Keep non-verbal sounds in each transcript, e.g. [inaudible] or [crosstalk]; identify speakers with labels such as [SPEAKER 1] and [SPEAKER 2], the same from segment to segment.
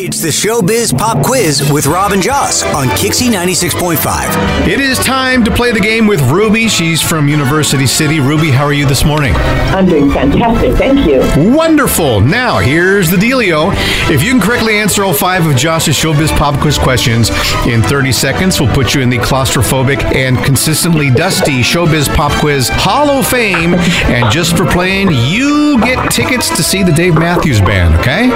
[SPEAKER 1] It's the Showbiz Pop Quiz with Robin Joss on Kixie 96.5.
[SPEAKER 2] It is time to play the game with Ruby. She's from University City. Ruby, how are you this morning?
[SPEAKER 3] I'm doing fantastic. Thank you.
[SPEAKER 2] Wonderful. Now, here's the dealio. If you can correctly answer all five of Josh's Showbiz Pop Quiz questions in 30 seconds, we'll put you in the claustrophobic and consistently dusty Showbiz Pop Quiz Hall of Fame. And just for playing, you get tickets to see the Dave Matthews Band, okay?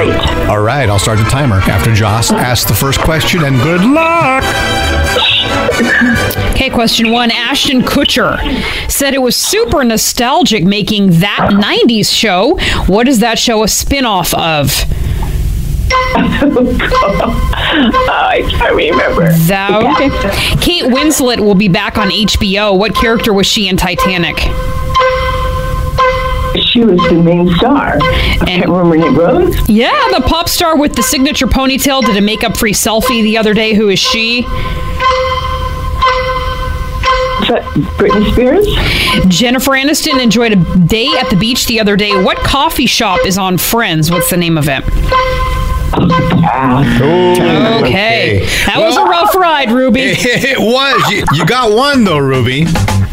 [SPEAKER 3] Woohoo! Great.
[SPEAKER 2] All right, I'll start the timer after Joss asks the first question, and good luck.
[SPEAKER 4] Okay, question one. Ashton Kutcher said it was super nostalgic making that 90s show. What is that show a spin off of? [laughs]
[SPEAKER 3] I can't remember.
[SPEAKER 4] That, okay. Kate Winslet will be back on HBO. What character was she in Titanic?
[SPEAKER 3] She was the main star. I can't remember her name. Rose?
[SPEAKER 4] Yeah, the pop star with the signature ponytail did a makeup free selfie the other day. Who is she?
[SPEAKER 3] Is that Britney Spears?
[SPEAKER 4] Jennifer Aniston enjoyed a day at the beach the other day. What coffee shop is on Friends? What's the name of it?
[SPEAKER 3] Ah,
[SPEAKER 4] Okay. That was a rough ride, Ruby. [laughs]
[SPEAKER 2] It was. You, you got one, though, Ruby.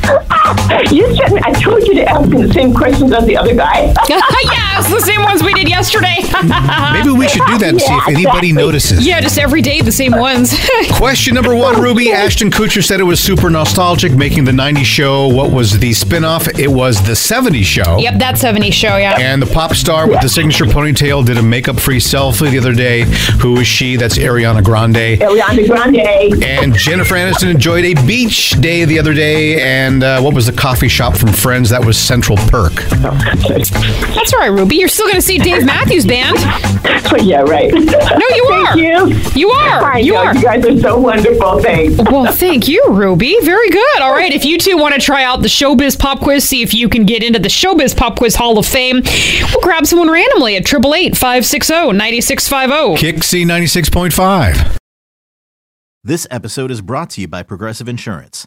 [SPEAKER 2] [laughs]
[SPEAKER 3] You said I told you to ask me the same questions as the other guy. [laughs]
[SPEAKER 4] yeah, it's the same ones we did yesterday. [laughs]
[SPEAKER 2] Maybe we should do that and see if anybody
[SPEAKER 3] exactly.
[SPEAKER 2] notices.
[SPEAKER 4] yeah, just every day the same ones.
[SPEAKER 2] Question number one, Ruby. Ashton Kutcher said it was super nostalgic making the 90s show. What was the spinoff? It was the 70s show.
[SPEAKER 4] yep, that 70s show, yeah.
[SPEAKER 2] And the pop star with the signature ponytail did a makeup free selfie the other day. Who is she? That's Ariana Grande.
[SPEAKER 3] Ariana Grande.
[SPEAKER 2] And Jennifer Aniston enjoyed a beach day the other day. And uh, what was the coffee shop from Friends? That was Central Perk.
[SPEAKER 4] That's all right, Ruby. You're still going to see Dave Matthews Band. [laughs]
[SPEAKER 3] yeah, right.
[SPEAKER 4] No, you
[SPEAKER 3] Thank
[SPEAKER 4] are.
[SPEAKER 3] you.
[SPEAKER 4] You are.
[SPEAKER 3] I
[SPEAKER 4] You
[SPEAKER 3] know,
[SPEAKER 4] are.
[SPEAKER 3] You guys are so wonderful. Thanks.
[SPEAKER 4] Well, thank you, Ruby. Very good. All right, if you two want to try out the Showbiz Pop Quiz, see if you can get into the Showbiz Pop Quiz Hall of Fame, we'll grab someone randomly at 888-560-9650.
[SPEAKER 2] Kixie 96.5.
[SPEAKER 5] This episode is brought to you by Progressive Insurance.